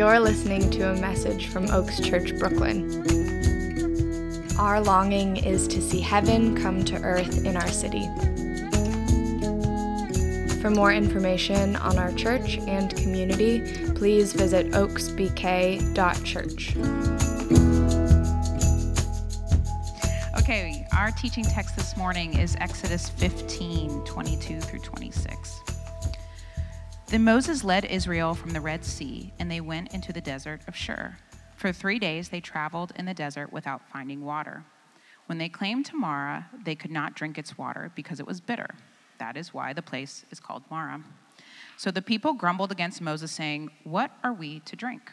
You're listening to a message from Oaks Church, Brooklyn. Our longing is to see heaven come to earth in our city. For more information on our church and community, please visit oaksbk.church. Okay, our teaching text this morning is Exodus 15 22 through 26. Then Moses led Israel from the Red Sea, and they went into the desert of Shur. For three days they traveled in the desert without finding water. When they came to Marah, they could not drink its water because it was bitter. That is why the place is called Marah. So the people grumbled against Moses, saying, What are we to drink?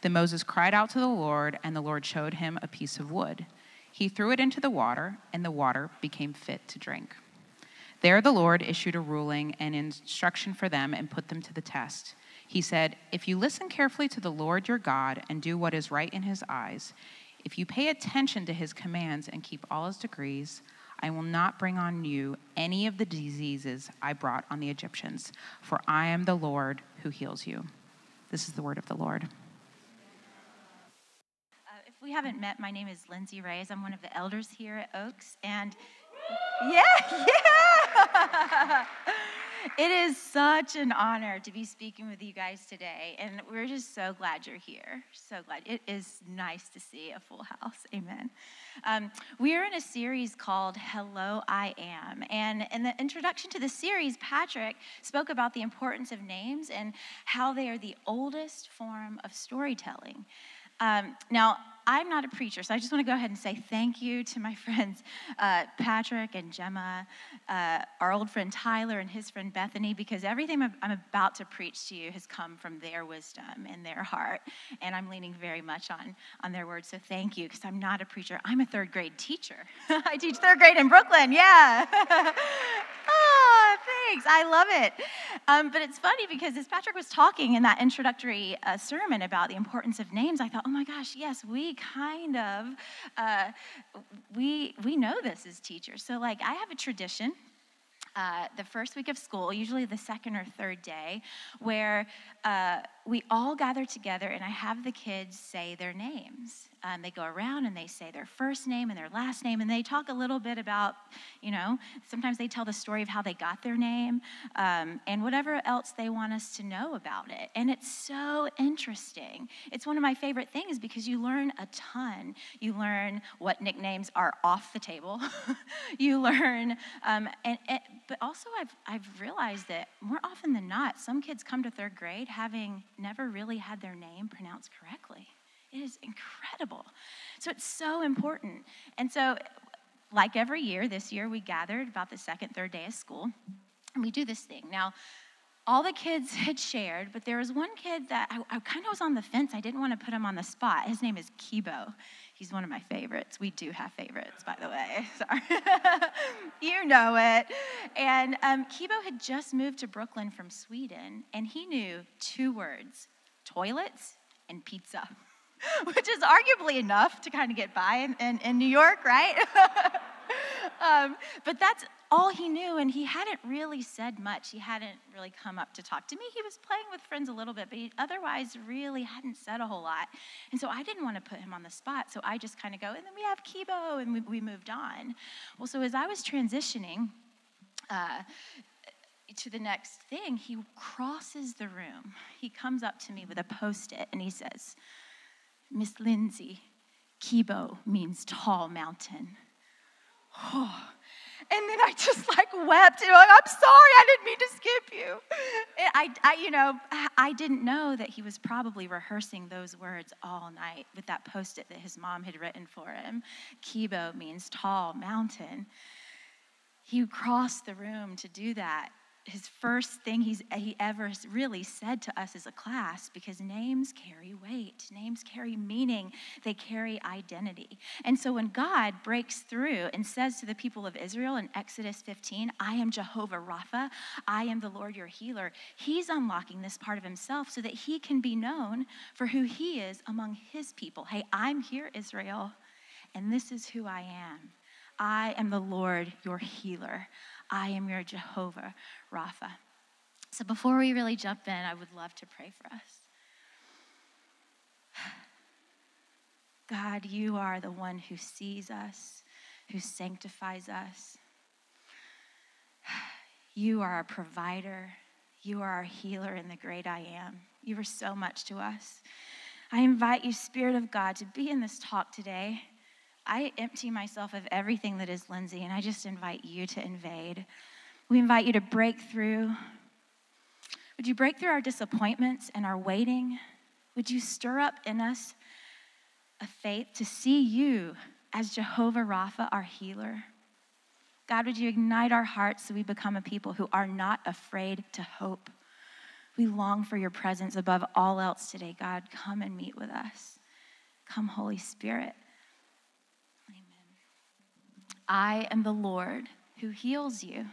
Then Moses cried out to the Lord, and the Lord showed him a piece of wood. He threw it into the water, and the water became fit to drink. There the Lord issued a ruling and instruction for them and put them to the test. He said, If you listen carefully to the Lord your God and do what is right in his eyes, if you pay attention to his commands and keep all his decrees, I will not bring on you any of the diseases I brought on the Egyptians, for I am the Lord who heals you. This is the word of the Lord. Uh, if we haven't met, my name is Lindsay Reyes. I'm one of the elders here at Oaks, and yeah, yeah. it is such an honor to be speaking with you guys today, and we're just so glad you're here. So glad. It is nice to see a full house. Amen. Um, we are in a series called Hello, I Am. And in the introduction to the series, Patrick spoke about the importance of names and how they are the oldest form of storytelling. Um, now, I'm not a preacher, so I just want to go ahead and say thank you to my friends uh, Patrick and Gemma, uh, our old friend Tyler and his friend Bethany, because everything I'm about to preach to you has come from their wisdom and their heart, and I'm leaning very much on, on their words. So thank you, because I'm not a preacher. I'm a third grade teacher. I teach third grade in Brooklyn, yeah. oh, thanks. I love it. Um, but it's funny because as Patrick was talking in that introductory uh, sermon about the importance of names, I thought, oh my gosh, yes, we kind of uh, we we know this as teachers. So like I have a tradition. Uh, the first week of school, usually the second or third day, where uh, we all gather together and I have the kids say their names. Um, they go around and they say their first name and their last name, and they talk a little bit about, you know, sometimes they tell the story of how they got their name um, and whatever else they want us to know about it. And it's so interesting. It's one of my favorite things because you learn a ton. You learn what nicknames are off the table. you learn, um, and, and, but also I've, I've realized that more often than not, some kids come to third grade having never really had their name pronounced correctly. It is incredible. So it's so important. And so, like every year, this year we gathered about the second, third day of school, and we do this thing. Now, all the kids had shared, but there was one kid that I, I kind of was on the fence. I didn't want to put him on the spot. His name is Kibo. He's one of my favorites. We do have favorites, by the way. Sorry. you know it. And um, Kibo had just moved to Brooklyn from Sweden, and he knew two words toilets and pizza. which is arguably enough to kind of get by in, in, in New York, right? um, but that's all he knew, and he hadn't really said much. He hadn't really come up to talk to me. He was playing with friends a little bit, but he otherwise really hadn't said a whole lot. And so I didn't want to put him on the spot, so I just kind of go, and then we have Kibo, and we, we moved on. Well, so as I was transitioning, uh, to the next thing, he crosses the room. He comes up to me with a post it and he says, Miss Lindsay, Kibo means tall mountain. Oh. And then I just like wept and like, I'm sorry, I didn't mean to skip you. And I, I, you know, I didn't know that he was probably rehearsing those words all night with that post-it that his mom had written for him. Kibo means tall mountain. He crossed the room to do that his first thing he's, he ever really said to us as a class because names carry weight, names carry meaning, they carry identity. And so when God breaks through and says to the people of Israel in Exodus 15, I am Jehovah Rapha, I am the Lord your healer, he's unlocking this part of himself so that he can be known for who he is among his people. Hey, I'm here, Israel, and this is who I am. I am the Lord your healer. I am your Jehovah Rapha. So before we really jump in, I would love to pray for us. God, you are the one who sees us, who sanctifies us. You are our provider. You are our healer and the great I am. You are so much to us. I invite you, Spirit of God, to be in this talk today. I empty myself of everything that is Lindsay, and I just invite you to invade. We invite you to break through. Would you break through our disappointments and our waiting? Would you stir up in us a faith to see you as Jehovah Rapha, our healer? God, would you ignite our hearts so we become a people who are not afraid to hope? We long for your presence above all else today. God, come and meet with us. Come, Holy Spirit. I am the Lord who heals you.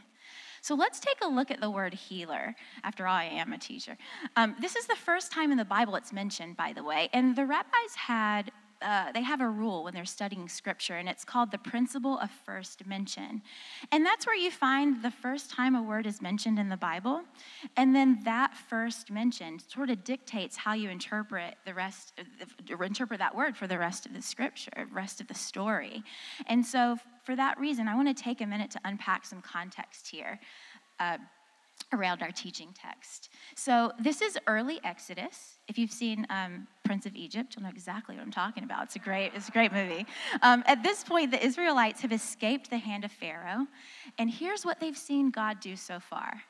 So let's take a look at the word healer. After all, I am a teacher. Um, this is the first time in the Bible it's mentioned, by the way. And the rabbis had uh, they have a rule when they're studying scripture, and it's called the principle of first mention. And that's where you find the first time a word is mentioned in the Bible, and then that first mention sort of dictates how you interpret the rest, or interpret that word for the rest of the scripture, rest of the story. And so, for that reason, I want to take a minute to unpack some context here. Uh, around our teaching text. So, this is early Exodus. If you've seen um, Prince of Egypt, you'll know exactly what I'm talking about. It's a great, it's a great movie. Um, at this point, the Israelites have escaped the hand of Pharaoh, and here's what they've seen God do so far.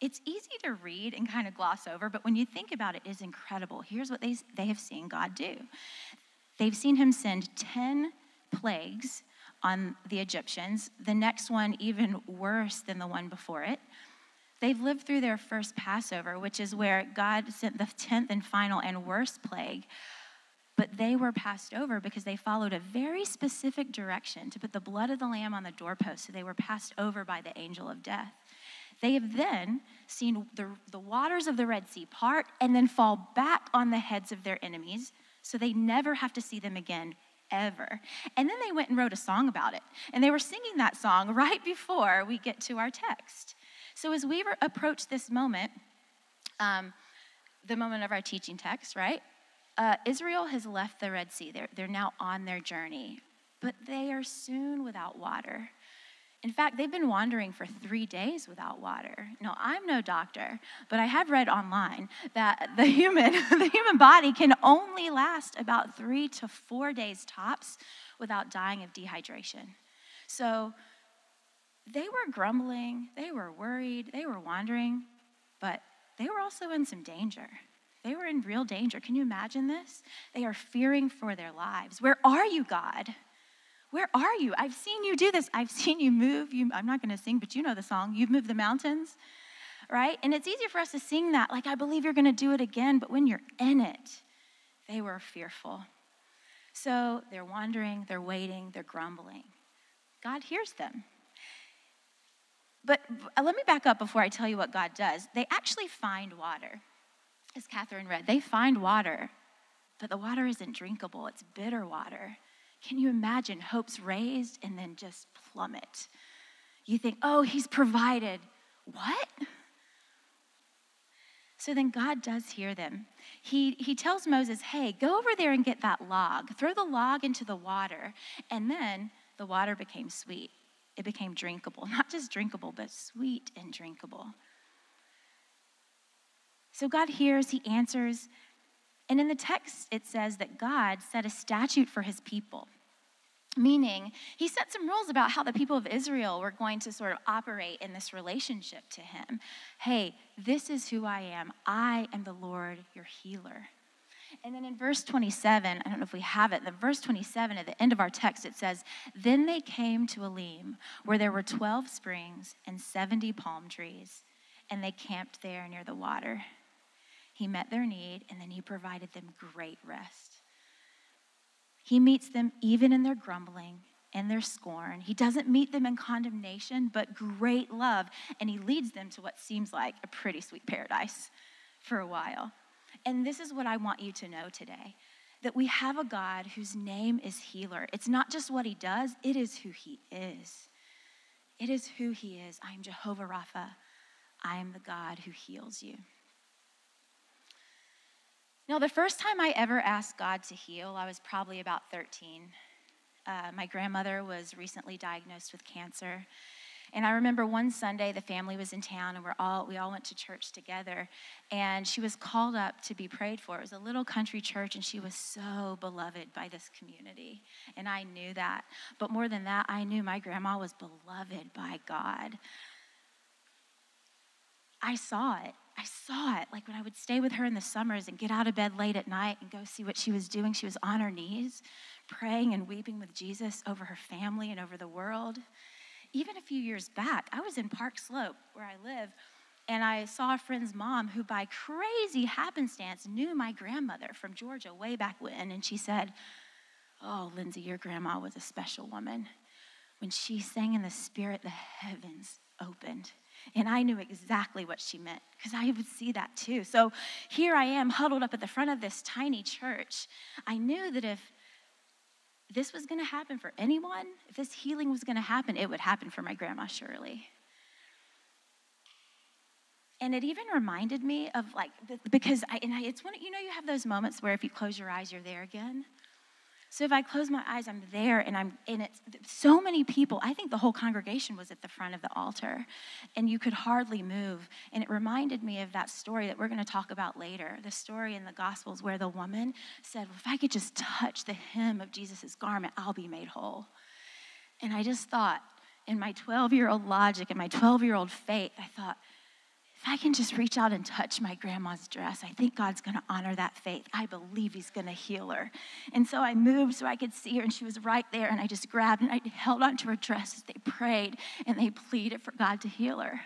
It's easy to read and kind of gloss over, but when you think about it, it is incredible. Here's what they, they have seen God do they've seen him send 10 plagues on the Egyptians, the next one even worse than the one before it. They've lived through their first Passover, which is where God sent the 10th and final and worst plague. But they were passed over because they followed a very specific direction to put the blood of the lamb on the doorpost. So they were passed over by the angel of death. They have then seen the, the waters of the Red Sea part and then fall back on the heads of their enemies. So they never have to see them again ever. And then they went and wrote a song about it. And they were singing that song right before we get to our text. So as we approach this moment, um, the moment of our teaching text, right? Uh, Israel has left the Red Sea. They're, they're now on their journey, but they are soon without water. In fact, they've been wandering for three days without water. Now, I'm no doctor, but I have read online that the human, the human body can only last about three to four days tops without dying of dehydration. So they were grumbling, they were worried, they were wandering, but they were also in some danger. They were in real danger. Can you imagine this? They are fearing for their lives. Where are you, God? Where are you? I've seen you do this. I've seen you move. You, I'm not going to sing, but you know the song. You've moved the mountains, right? And it's easier for us to sing that, like, I believe you're going to do it again. But when you're in it, they were fearful. So they're wandering, they're waiting, they're grumbling. God hears them. But uh, let me back up before I tell you what God does. They actually find water, as Catherine read. They find water, but the water isn't drinkable, it's bitter water. Can you imagine hopes raised and then just plummet? You think, oh, he's provided. What? So then God does hear them. He, he tells Moses, hey, go over there and get that log. Throw the log into the water. And then the water became sweet it became drinkable. Not just drinkable, but sweet and drinkable. So God hears, He answers. And in the text, it says that God set a statute for His people, meaning He set some rules about how the people of Israel were going to sort of operate in this relationship to Him. Hey, this is who I am. I am the Lord, your healer. And then in verse 27, I don't know if we have it, the verse 27 at the end of our text, it says, Then they came to Elim, where there were 12 springs and 70 palm trees, and they camped there near the water. He met their need, and then he provided them great rest. He meets them even in their grumbling and their scorn. He doesn't meet them in condemnation, but great love, and he leads them to what seems like a pretty sweet paradise for a while. And this is what I want you to know today that we have a God whose name is healer. It's not just what he does, it is who he is. It is who he is. I am Jehovah Rapha. I am the God who heals you. Now, the first time I ever asked God to heal, I was probably about 13. Uh, my grandmother was recently diagnosed with cancer. And I remember one Sunday the family was in town and we're all we all went to church together and she was called up to be prayed for. It was a little country church and she was so beloved by this community. And I knew that. But more than that, I knew my grandma was beloved by God. I saw it. I saw it. Like when I would stay with her in the summers and get out of bed late at night and go see what she was doing, she was on her knees, praying and weeping with Jesus over her family and over the world. Even a few years back, I was in Park Slope, where I live, and I saw a friend's mom who, by crazy happenstance, knew my grandmother from Georgia way back when. And she said, Oh, Lindsay, your grandma was a special woman. When she sang in the spirit, the heavens opened and I knew exactly what she meant because I would see that too. So here I am huddled up at the front of this tiny church. I knew that if this was going to happen for anyone, if this healing was going to happen, it would happen for my grandma Shirley. And it even reminded me of like, because I, and I, it's one, you know, you have those moments where if you close your eyes, you're there again. So if I close my eyes, I'm there and I'm in it. So many people, I think the whole congregation was at the front of the altar and you could hardly move. And it reminded me of that story that we're going to talk about later the story in the Gospels where the woman said, well, If I could just touch the hem of Jesus' garment, I'll be made whole. And I just thought, in my 12 year old logic and my 12 year old faith, I thought, if I can just reach out and touch my grandma's dress, I think God's going to honor that faith. I believe He's going to heal her. And so I moved so I could see her, and she was right there. And I just grabbed and I held onto her dress as they prayed and they pleaded for God to heal her.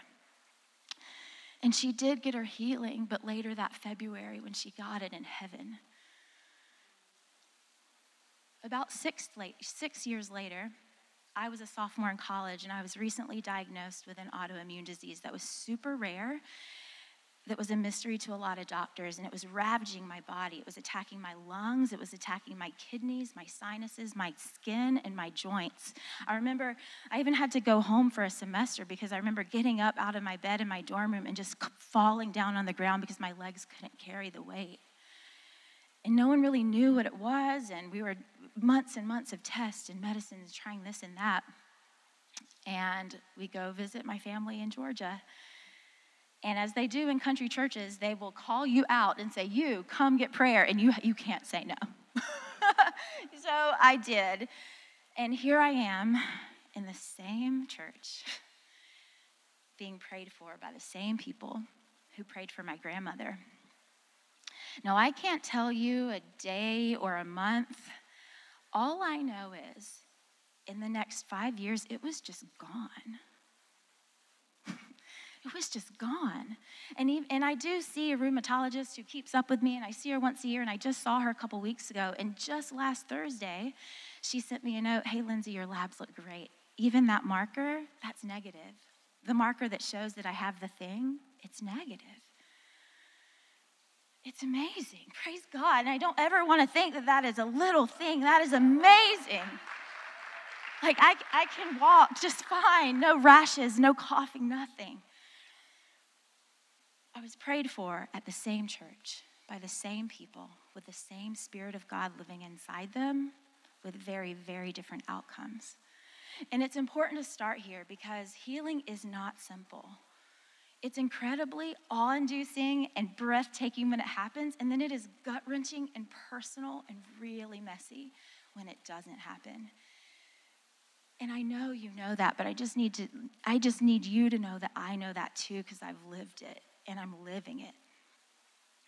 And she did get her healing, but later that February, when she got it in heaven, about six, late, six years later, I was a sophomore in college and I was recently diagnosed with an autoimmune disease that was super rare, that was a mystery to a lot of doctors, and it was ravaging my body. It was attacking my lungs, it was attacking my kidneys, my sinuses, my skin, and my joints. I remember I even had to go home for a semester because I remember getting up out of my bed in my dorm room and just falling down on the ground because my legs couldn't carry the weight. And no one really knew what it was, and we were months and months of tests and medicines, trying this and that. And we go visit my family in Georgia. And as they do in country churches, they will call you out and say, You come get prayer, and you, you can't say no. so I did. And here I am in the same church, being prayed for by the same people who prayed for my grandmother. Now, I can't tell you a day or a month all I know is in the next five years, it was just gone. it was just gone. And, even, and I do see a rheumatologist who keeps up with me, and I see her once a year, and I just saw her a couple weeks ago. And just last Thursday, she sent me a note Hey, Lindsay, your labs look great. Even that marker, that's negative. The marker that shows that I have the thing, it's negative. It's amazing. Praise God. And I don't ever want to think that that is a little thing. That is amazing. Like, I, I can walk just fine, no rashes, no coughing, nothing. I was prayed for at the same church by the same people with the same Spirit of God living inside them with very, very different outcomes. And it's important to start here because healing is not simple. It's incredibly awe inducing and breathtaking when it happens, and then it is gut wrenching and personal and really messy when it doesn't happen. And I know you know that, but I just need to I just need you to know that I know that too because I've lived it and I'm living it.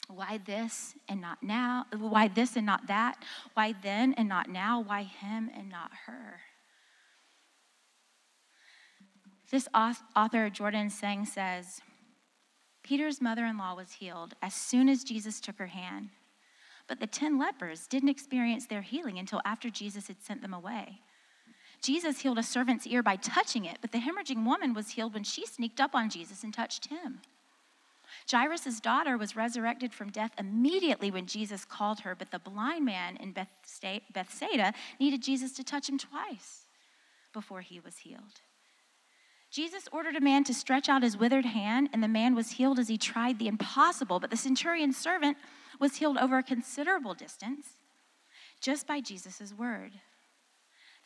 Why this and not now? Why this and not that? Why then and not now? Why him and not her? This author, Jordan Seng, says Peter's mother in law was healed as soon as Jesus took her hand. But the 10 lepers didn't experience their healing until after Jesus had sent them away. Jesus healed a servant's ear by touching it, but the hemorrhaging woman was healed when she sneaked up on Jesus and touched him. Jairus' daughter was resurrected from death immediately when Jesus called her, but the blind man in Bethsaida needed Jesus to touch him twice before he was healed. Jesus ordered a man to stretch out his withered hand, and the man was healed as he tried the impossible. But the centurion's servant was healed over a considerable distance just by Jesus' word.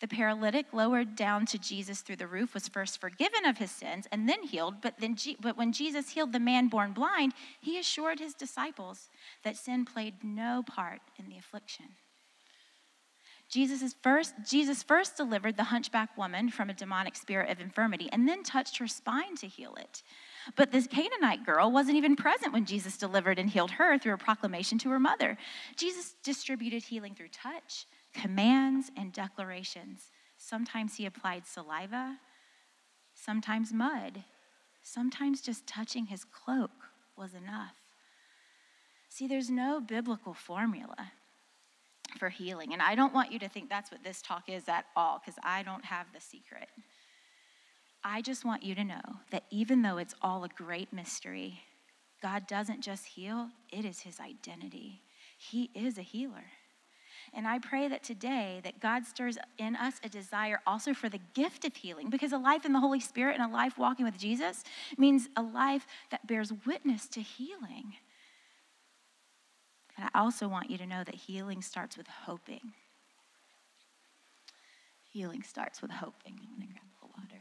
The paralytic, lowered down to Jesus through the roof, was first forgiven of his sins and then healed. But, then, but when Jesus healed the man born blind, he assured his disciples that sin played no part in the affliction. Jesus first, Jesus first delivered the hunchback woman from a demonic spirit of infirmity and then touched her spine to heal it. But this Canaanite girl wasn't even present when Jesus delivered and healed her through a proclamation to her mother. Jesus distributed healing through touch, commands, and declarations. Sometimes he applied saliva, sometimes mud, sometimes just touching his cloak was enough. See, there's no biblical formula for healing. And I don't want you to think that's what this talk is at all, because I don't have the secret. I just want you to know that even though it's all a great mystery, God doesn't just heal, it is his identity. He is a healer. And I pray that today that God stirs in us a desire also for the gift of healing because a life in the Holy Spirit and a life walking with Jesus means a life that bears witness to healing. And I also want you to know that healing starts with hoping. Healing starts with hoping. I'm going to grab a water.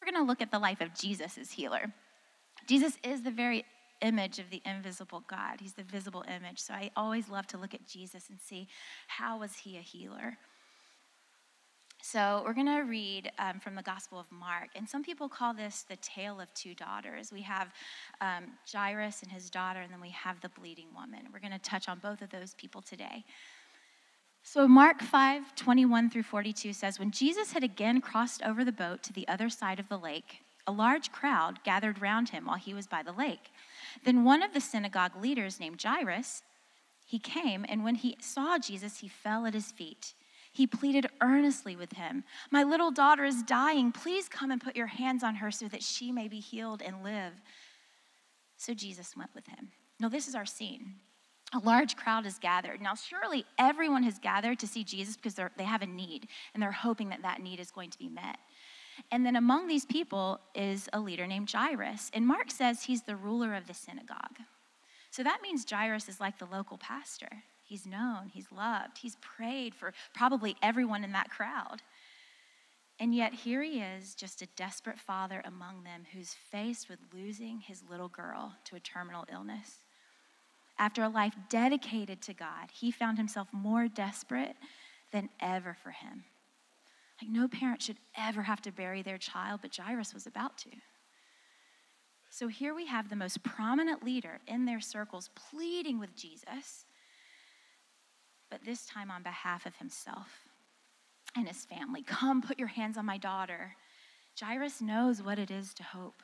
We're going to look at the life of Jesus as healer. Jesus is the very image of the invisible God. He's the visible image. So I always love to look at Jesus and see how was he a healer? So we're going to read um, from the Gospel of Mark. And some people call this the tale of two daughters. We have um, Jairus and his daughter, and then we have the bleeding woman. We're going to touch on both of those people today. So Mark 5, 21 through 42 says, When Jesus had again crossed over the boat to the other side of the lake, a large crowd gathered round him while he was by the lake. Then one of the synagogue leaders named Jairus, he came, and when he saw Jesus, he fell at his feet he pleaded earnestly with him, My little daughter is dying. Please come and put your hands on her so that she may be healed and live. So Jesus went with him. Now, this is our scene. A large crowd is gathered. Now, surely everyone has gathered to see Jesus because they have a need and they're hoping that that need is going to be met. And then among these people is a leader named Jairus. And Mark says he's the ruler of the synagogue. So that means Jairus is like the local pastor. He's known, he's loved, he's prayed for probably everyone in that crowd. And yet, here he is, just a desperate father among them who's faced with losing his little girl to a terminal illness. After a life dedicated to God, he found himself more desperate than ever for him. Like, no parent should ever have to bury their child, but Jairus was about to. So, here we have the most prominent leader in their circles pleading with Jesus but this time on behalf of himself and his family. Come, put your hands on my daughter. Jairus knows what it is to hope.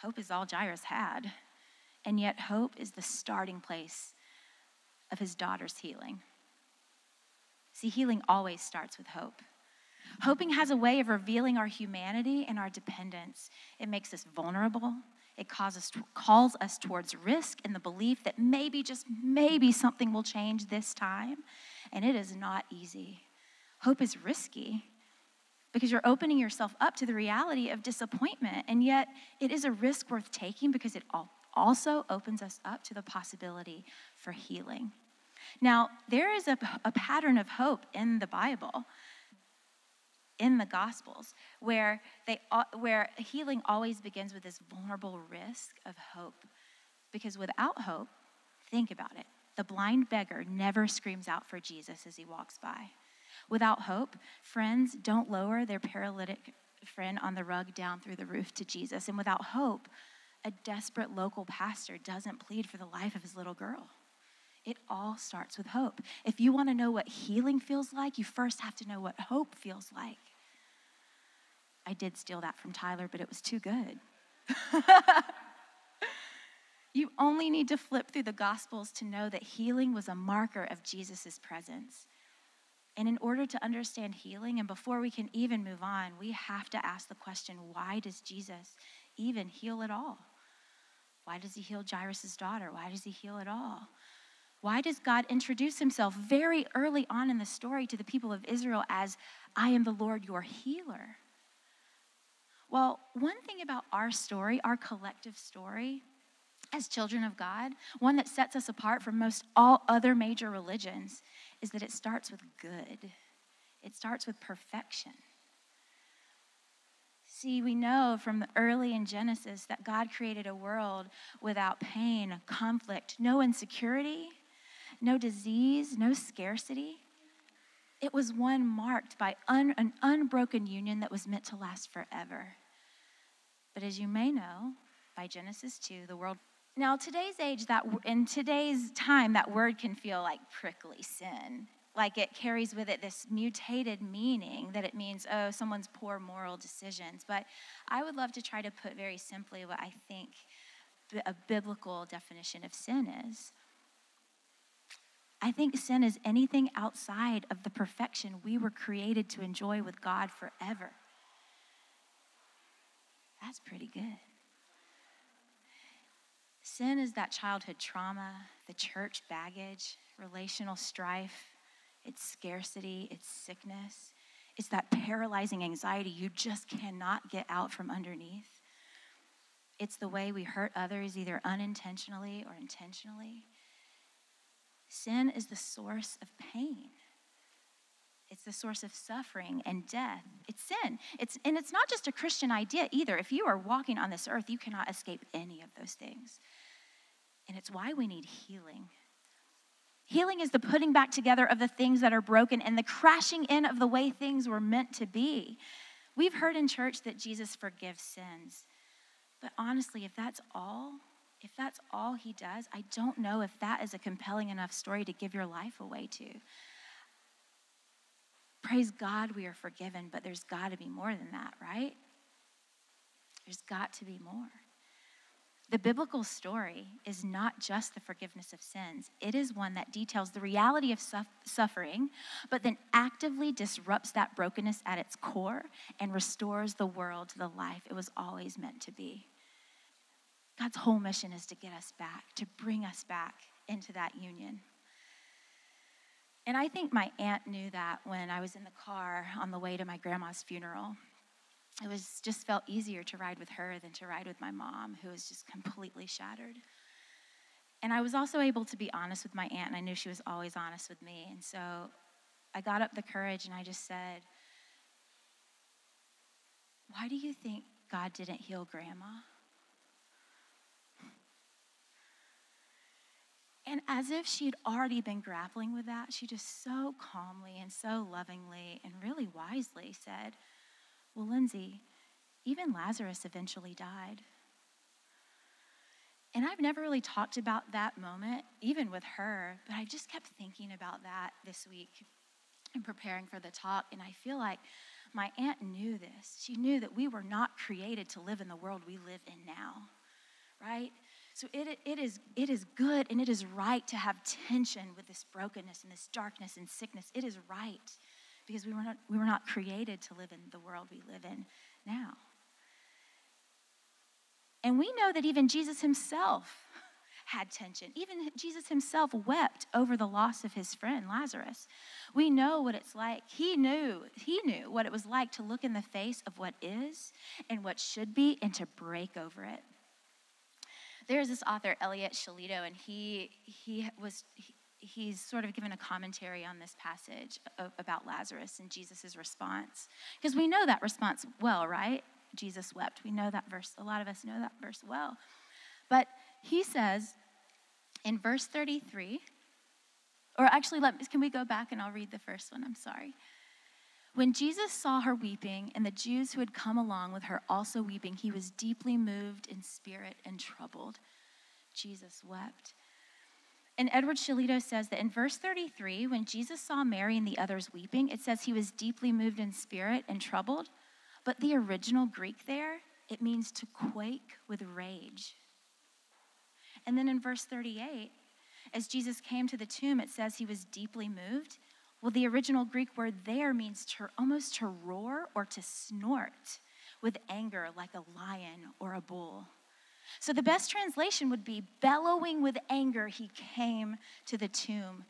Hope is all Jairus had, and yet hope is the starting place of his daughter's healing. See, healing always starts with hope. Hoping has a way of revealing our humanity and our dependence. It makes us vulnerable, it causes, calls us towards risk in the belief that maybe, just maybe, something will change this time. And it is not easy. Hope is risky because you're opening yourself up to the reality of disappointment. And yet, it is a risk worth taking because it also opens us up to the possibility for healing. Now, there is a, a pattern of hope in the Bible in the Gospels, where, they, where healing always begins with this vulnerable risk of hope. Because without hope, think about it, the blind beggar never screams out for Jesus as he walks by. Without hope, friends don't lower their paralytic friend on the rug down through the roof to Jesus. And without hope, a desperate local pastor doesn't plead for the life of his little girl. It all starts with hope. If you want to know what healing feels like, you first have to know what hope feels like. I did steal that from Tyler, but it was too good. you only need to flip through the Gospels to know that healing was a marker of Jesus' presence. And in order to understand healing, and before we can even move on, we have to ask the question why does Jesus even heal at all? Why does he heal Jairus' daughter? Why does he heal at all? Why does God introduce himself very early on in the story to the people of Israel as, I am the Lord your healer? Well, one thing about our story, our collective story, as children of God, one that sets us apart from most all other major religions, is that it starts with good. It starts with perfection. See, we know from the early in Genesis that God created a world without pain, conflict, no insecurity, no disease, no scarcity. It was one marked by un, an unbroken union that was meant to last forever. But as you may know, by Genesis 2, the world. Now, today's age, that in today's time, that word can feel like prickly sin. Like it carries with it this mutated meaning that it means, oh, someone's poor moral decisions. But I would love to try to put very simply what I think a biblical definition of sin is. I think sin is anything outside of the perfection we were created to enjoy with God forever. That's pretty good. Sin is that childhood trauma, the church baggage, relational strife, it's scarcity, it's sickness, it's that paralyzing anxiety you just cannot get out from underneath. It's the way we hurt others, either unintentionally or intentionally. Sin is the source of pain. It's the source of suffering and death. It's sin. It's, and it's not just a Christian idea either. If you are walking on this earth, you cannot escape any of those things. And it's why we need healing. Healing is the putting back together of the things that are broken and the crashing in of the way things were meant to be. We've heard in church that Jesus forgives sins. But honestly, if that's all, if that's all he does, I don't know if that is a compelling enough story to give your life away to. Praise God, we are forgiven, but there's got to be more than that, right? There's got to be more. The biblical story is not just the forgiveness of sins, it is one that details the reality of suffering, but then actively disrupts that brokenness at its core and restores the world to the life it was always meant to be. God's whole mission is to get us back, to bring us back into that union. And I think my aunt knew that when I was in the car on the way to my grandma's funeral. It was just felt easier to ride with her than to ride with my mom, who was just completely shattered. And I was also able to be honest with my aunt, and I knew she was always honest with me. And so I got up the courage and I just said, Why do you think God didn't heal grandma? And as if she'd already been grappling with that, she just so calmly and so lovingly and really wisely said, Well, Lindsay, even Lazarus eventually died. And I've never really talked about that moment, even with her, but I just kept thinking about that this week and preparing for the talk. And I feel like my aunt knew this. She knew that we were not created to live in the world we live in now, right? So it, it, is, it is good and it is right to have tension with this brokenness and this darkness and sickness. It is right because we were not, we were not created to live in the world we live in now. And we know that even Jesus himself had tension. Even Jesus himself wept over the loss of his friend Lazarus. We know what it's like. He knew, he knew what it was like to look in the face of what is and what should be and to break over it there's this author, Elliot Sholito, and he, he was, he, he's sort of given a commentary on this passage about Lazarus and Jesus' response. Because we know that response well, right? Jesus wept. We know that verse. A lot of us know that verse well. But he says in verse 33, or actually, let, can we go back and I'll read the first one? I'm sorry. When Jesus saw her weeping, and the Jews who had come along with her also weeping, he was deeply moved in spirit and troubled. Jesus wept. And Edward Sholito says that in verse 33, when Jesus saw Mary and the others weeping, it says he was deeply moved in spirit and troubled. But the original Greek there, it means to quake with rage. And then in verse 38, as Jesus came to the tomb, it says he was deeply moved. Well, the original Greek word there means to almost to roar or to snort with anger like a lion or a bull. So the best translation would be bellowing with anger, he came to the tomb.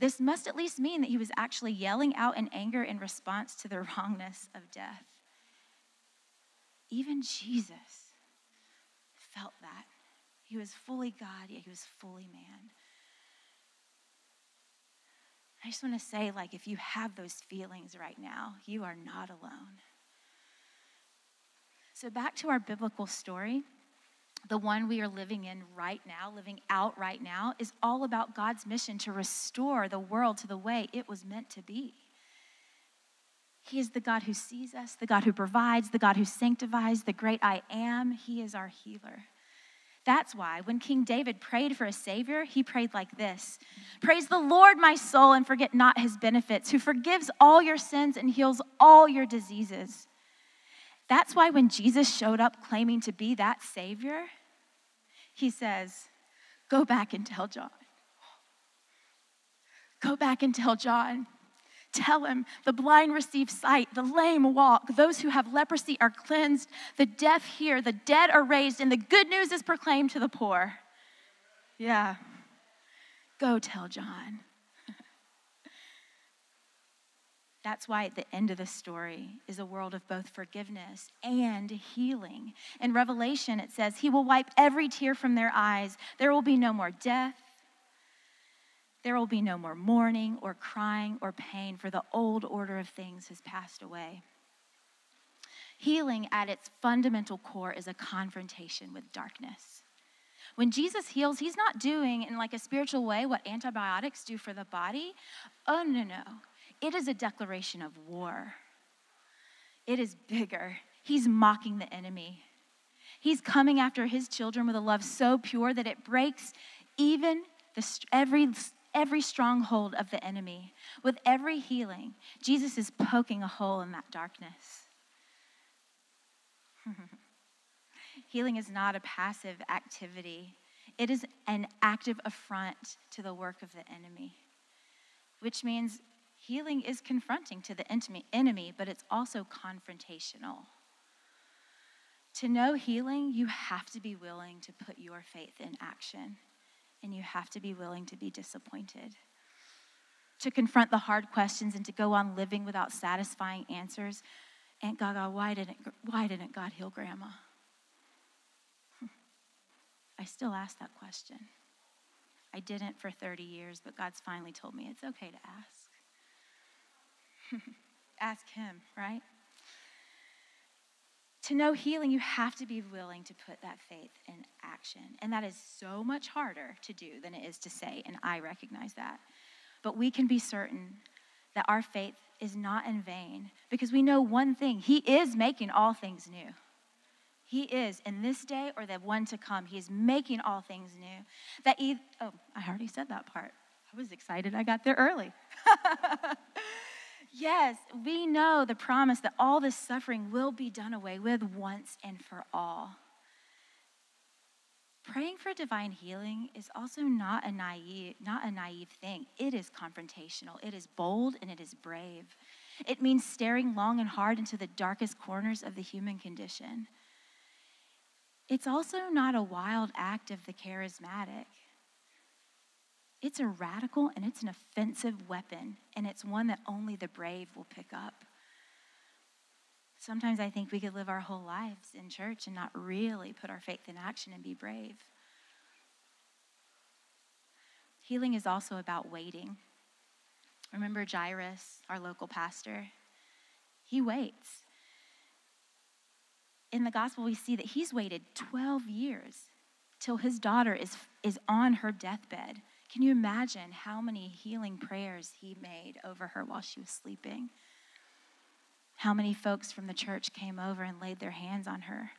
This must at least mean that he was actually yelling out in anger in response to the wrongness of death. Even Jesus felt that. He was fully God, yet he was fully man. I just want to say, like, if you have those feelings right now, you are not alone. So, back to our biblical story, the one we are living in right now, living out right now, is all about God's mission to restore the world to the way it was meant to be. He is the God who sees us, the God who provides, the God who sanctifies, the great I am. He is our healer. That's why when King David prayed for a Savior, he prayed like this Praise the Lord, my soul, and forget not his benefits, who forgives all your sins and heals all your diseases. That's why when Jesus showed up claiming to be that Savior, he says, Go back and tell John. Go back and tell John Tell him the blind receive sight, the lame walk, those who have leprosy are cleansed, the deaf hear, the dead are raised, and the good news is proclaimed to the poor. Yeah. Go tell John. That's why at the end of the story is a world of both forgiveness and healing. In Revelation, it says, He will wipe every tear from their eyes. There will be no more death there will be no more mourning or crying or pain, for the old order of things has passed away. Healing at its fundamental core is a confrontation with darkness. When Jesus heals, he's not doing in like a spiritual way what antibiotics do for the body. Oh, no, no. It is a declaration of war. It is bigger. He's mocking the enemy. He's coming after his children with a love so pure that it breaks even the, every every stronghold of the enemy, with every healing, Jesus is poking a hole in that darkness. healing is not a passive activity, it is an active affront to the work of the enemy, which means healing is confronting to the enemy, but it's also confrontational. To know healing, you have to be willing to put your faith in action and you have to be willing to be disappointed. To confront the hard questions and to go on living without satisfying answers. Aunt Gaga, why didn't, why didn't God heal grandma? I still ask that question. I didn't for 30 years, but God's finally told me it's okay to ask. ask Him, right? To know healing, you have to be willing to put that faith in action. And that is so much harder to do than it is to say, and I recognize that. But we can be certain that our faith is not in vain because we know one thing He is making all things new. He is in this day or the one to come. He is making all things new. That either, oh, I already said that part. I was excited I got there early. Yes, we know the promise that all this suffering will be done away with once and for all. Praying for divine healing is also not a naive, not a naive thing. It is confrontational. It is bold and it is brave. It means staring long and hard into the darkest corners of the human condition. It's also not a wild act of the charismatic. It's a radical and it's an offensive weapon, and it's one that only the brave will pick up. Sometimes I think we could live our whole lives in church and not really put our faith in action and be brave. Healing is also about waiting. Remember Jairus, our local pastor? He waits. In the gospel, we see that he's waited 12 years till his daughter is, is on her deathbed can you imagine how many healing prayers he made over her while she was sleeping? How many folks from the church came over and laid their hands on her?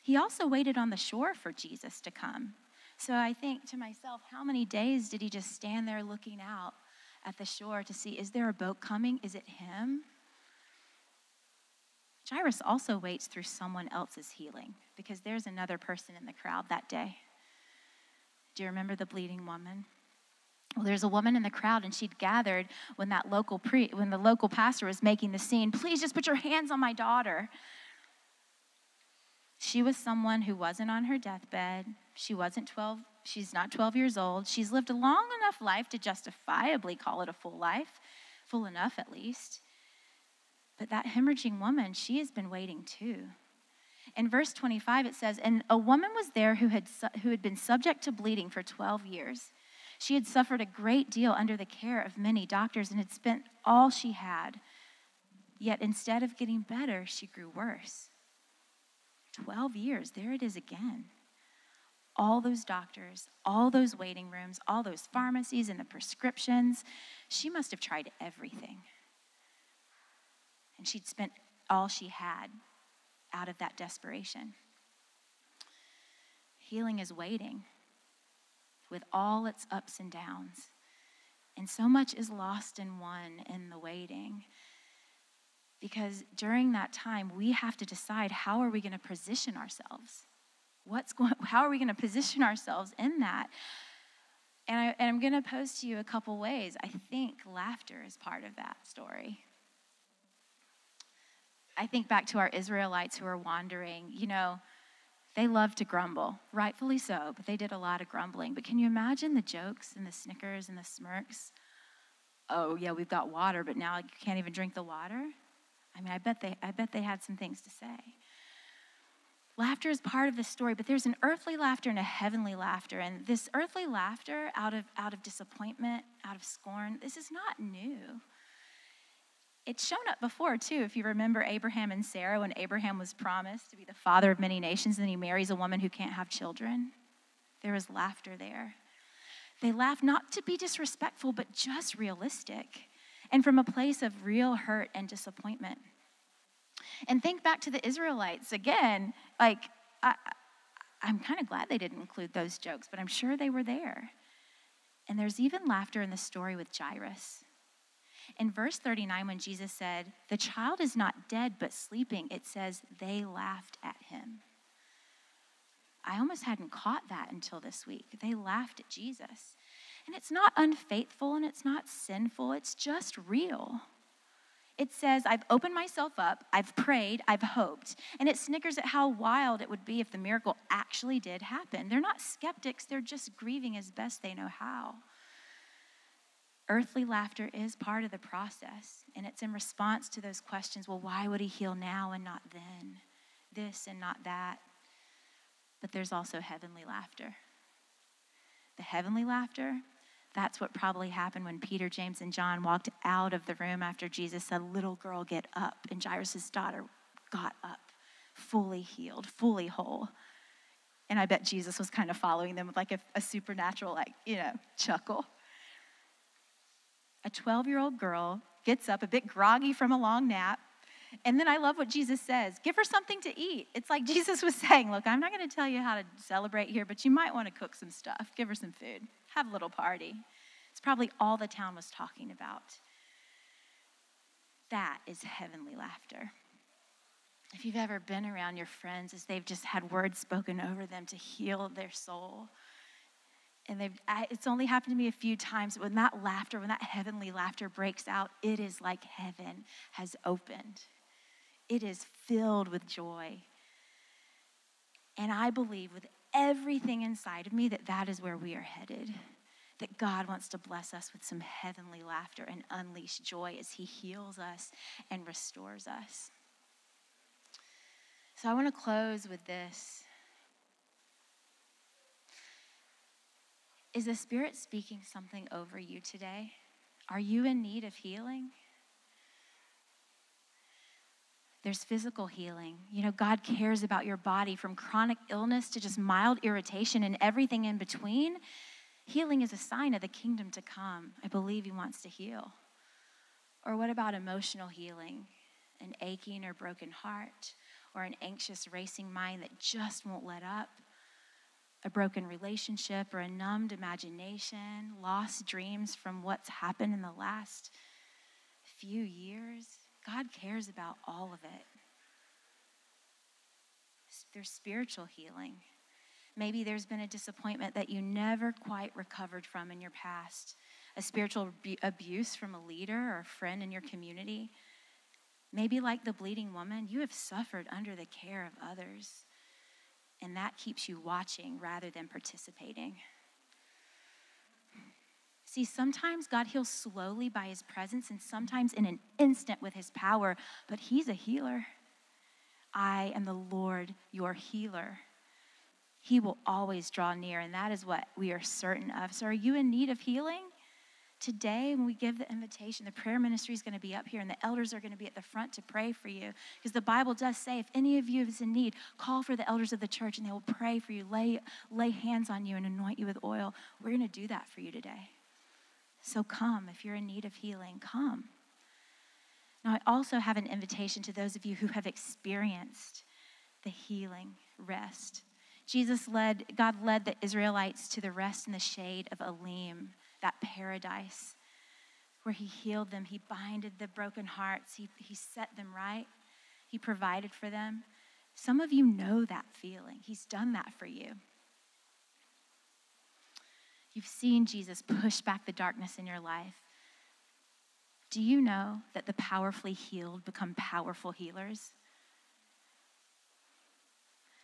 He also waited on the shore for Jesus to come. So I think to myself, how many days did he just stand there looking out at the shore to see, is there a boat coming? Is it him? Jairus also waits through someone else's healing because there's another person in the crowd that day. Do you remember the bleeding woman? Well, there's a woman in the crowd, and she'd gathered when that local pre, when the local pastor was making the scene. Please just put your hands on my daughter. She was someone who wasn't on her deathbed. She wasn't 12, she's not 12 years old. She's lived a long enough life to justifiably call it a full life, full enough at least. But that hemorrhaging woman, she has been waiting too. In verse 25, it says, And a woman was there who had, who had been subject to bleeding for 12 years. She had suffered a great deal under the care of many doctors and had spent all she had. Yet instead of getting better, she grew worse. 12 years, there it is again. All those doctors, all those waiting rooms, all those pharmacies and the prescriptions. She must have tried everything. And she'd spent all she had out of that desperation. Healing is waiting with all its ups and downs. And so much is lost and won in the waiting. Because during that time, we have to decide how are we going to position ourselves? What's going, how are we going to position ourselves in that? And, I, and I'm going to pose to you a couple ways. I think laughter is part of that story. I think back to our Israelites who were wandering, you know, they loved to grumble, rightfully so, but they did a lot of grumbling. But can you imagine the jokes and the snickers and the smirks? Oh, yeah, we've got water, but now you can't even drink the water? I mean, I bet they, I bet they had some things to say. Laughter is part of the story, but there's an earthly laughter and a heavenly laughter. And this earthly laughter out of, out of disappointment, out of scorn, this is not new it's shown up before too if you remember abraham and sarah when abraham was promised to be the father of many nations and he marries a woman who can't have children. There was laughter there. They laugh not to be disrespectful but just realistic and from a place of real hurt and disappointment. And think back to the israelites again like I, i'm kind of glad they didn't include those jokes but i'm sure they were there. And there's even laughter in the story with jairus in verse 39, when Jesus said, The child is not dead but sleeping, it says, They laughed at him. I almost hadn't caught that until this week. They laughed at Jesus. And it's not unfaithful and it's not sinful, it's just real. It says, I've opened myself up, I've prayed, I've hoped. And it snickers at how wild it would be if the miracle actually did happen. They're not skeptics, they're just grieving as best they know how. Earthly laughter is part of the process, and it's in response to those questions well, why would he heal now and not then? This and not that. But there's also heavenly laughter. The heavenly laughter, that's what probably happened when Peter, James, and John walked out of the room after Jesus said, Little girl, get up. And Jairus' daughter got up, fully healed, fully whole. And I bet Jesus was kind of following them with like a, a supernatural, like, you know, chuckle a 12 year old girl gets up a bit groggy from a long nap. And then I love what Jesus says give her something to eat. It's like Jesus was saying, Look, I'm not going to tell you how to celebrate here, but you might want to cook some stuff. Give her some food. Have a little party. It's probably all the town was talking about. That is heavenly laughter. If you've ever been around your friends as they've just had words spoken over them to heal their soul, and it's only happened to me a few times. When that laughter, when that heavenly laughter breaks out, it is like heaven has opened. It is filled with joy. And I believe with everything inside of me that that is where we are headed. That God wants to bless us with some heavenly laughter and unleash joy as He heals us and restores us. So I want to close with this. Is the Spirit speaking something over you today? Are you in need of healing? There's physical healing. You know, God cares about your body from chronic illness to just mild irritation and everything in between. Healing is a sign of the kingdom to come. I believe He wants to heal. Or what about emotional healing? An aching or broken heart, or an anxious, racing mind that just won't let up? A broken relationship or a numbed imagination, lost dreams from what's happened in the last few years. God cares about all of it. There's spiritual healing. Maybe there's been a disappointment that you never quite recovered from in your past, a spiritual abuse from a leader or a friend in your community. Maybe, like the bleeding woman, you have suffered under the care of others and that keeps you watching rather than participating. See, sometimes God heals slowly by his presence and sometimes in an instant with his power, but he's a healer. I am the Lord, your healer. He will always draw near, and that is what we are certain of. So, are you in need of healing? Today, when we give the invitation, the prayer ministry is going to be up here, and the elders are going to be at the front to pray for you. Because the Bible does say, if any of you is in need, call for the elders of the church, and they will pray for you, lay, lay hands on you, and anoint you with oil. We're going to do that for you today. So come. If you're in need of healing, come. Now, I also have an invitation to those of you who have experienced the healing rest. Jesus led, God led the Israelites to the rest in the shade of Elim, that paradise where he healed them. He binded the broken hearts. He, he set them right. He provided for them. Some of you know that feeling. He's done that for you. You've seen Jesus push back the darkness in your life. Do you know that the powerfully healed become powerful healers?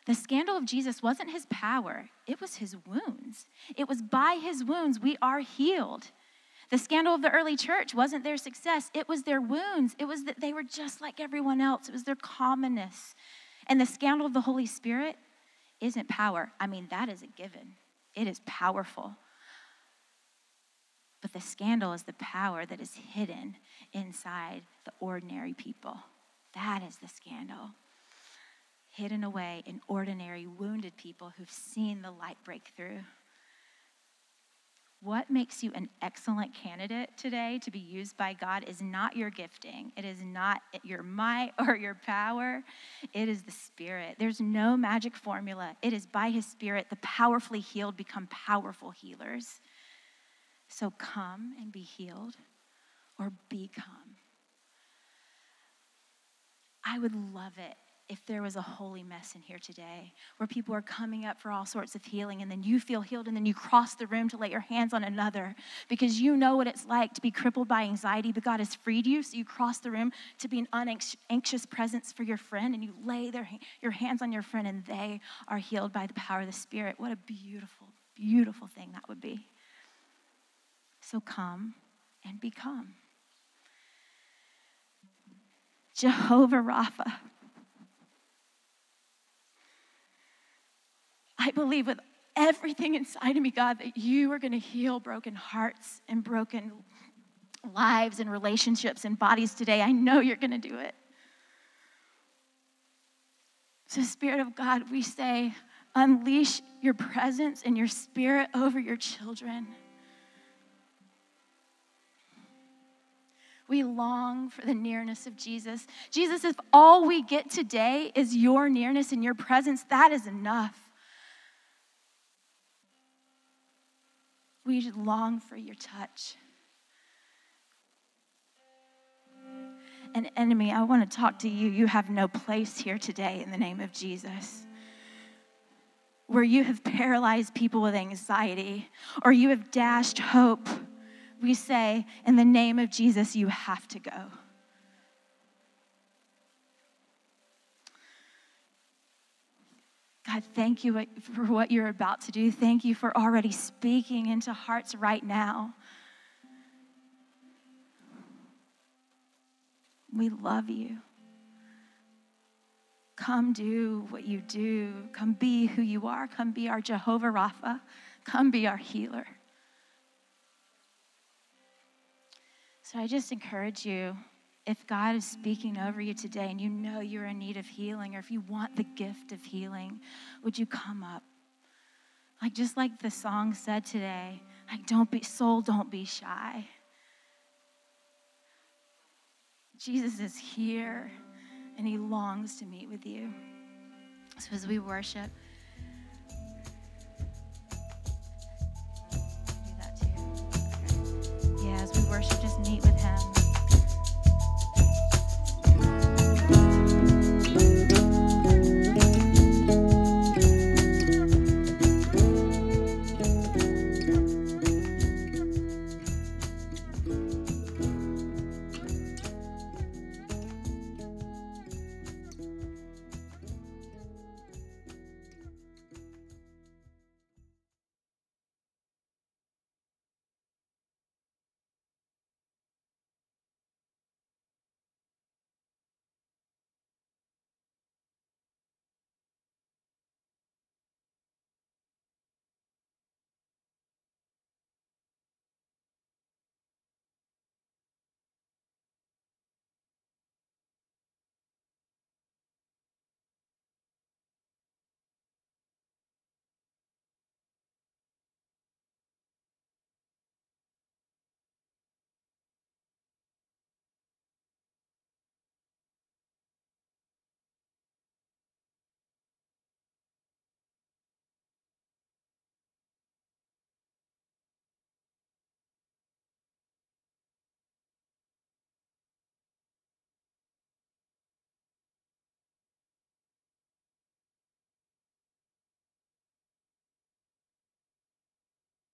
The scandal of Jesus wasn't his power, it was his wounds. It was by his wounds we are healed. The scandal of the early church wasn't their success, it was their wounds. It was that they were just like everyone else, it was their commonness. And the scandal of the Holy Spirit isn't power. I mean, that is a given, it is powerful. But the scandal is the power that is hidden inside the ordinary people. That is the scandal. Hidden away in ordinary, wounded people who've seen the light break through. What makes you an excellent candidate today to be used by God is not your gifting. It is not your might or your power. It is the Spirit. There's no magic formula. It is by His Spirit the powerfully healed become powerful healers. So come and be healed or become. I would love it if there was a holy mess in here today where people are coming up for all sorts of healing and then you feel healed and then you cross the room to lay your hands on another because you know what it's like to be crippled by anxiety, but God has freed you. So you cross the room to be an unanxious presence for your friend and you lay their, your hands on your friend and they are healed by the power of the Spirit. What a beautiful, beautiful thing that would be. So come and become. Jehovah Rapha. I believe with everything inside of me, God, that you are going to heal broken hearts and broken lives and relationships and bodies today. I know you're going to do it. So, Spirit of God, we say, unleash your presence and your spirit over your children. We long for the nearness of Jesus. Jesus, if all we get today is your nearness and your presence, that is enough. We long for your touch. An enemy, I want to talk to you. You have no place here today in the name of Jesus. Where you have paralyzed people with anxiety, or you have dashed hope we say, in the name of Jesus, you have to go. God, thank you for what you're about to do. Thank you for already speaking into hearts right now. We love you. Come do what you do. Come be who you are. Come be our Jehovah Rapha. Come be our healer. So I just encourage you if God is speaking over you today and you know you're in need of healing, or if you want the gift of healing, would you come up? Like, just like the song said today, like, don't be, soul, don't be shy. Jesus is here and he longs to meet with you. So, as we worship, do that too. Yeah, as we worship, just meet with him.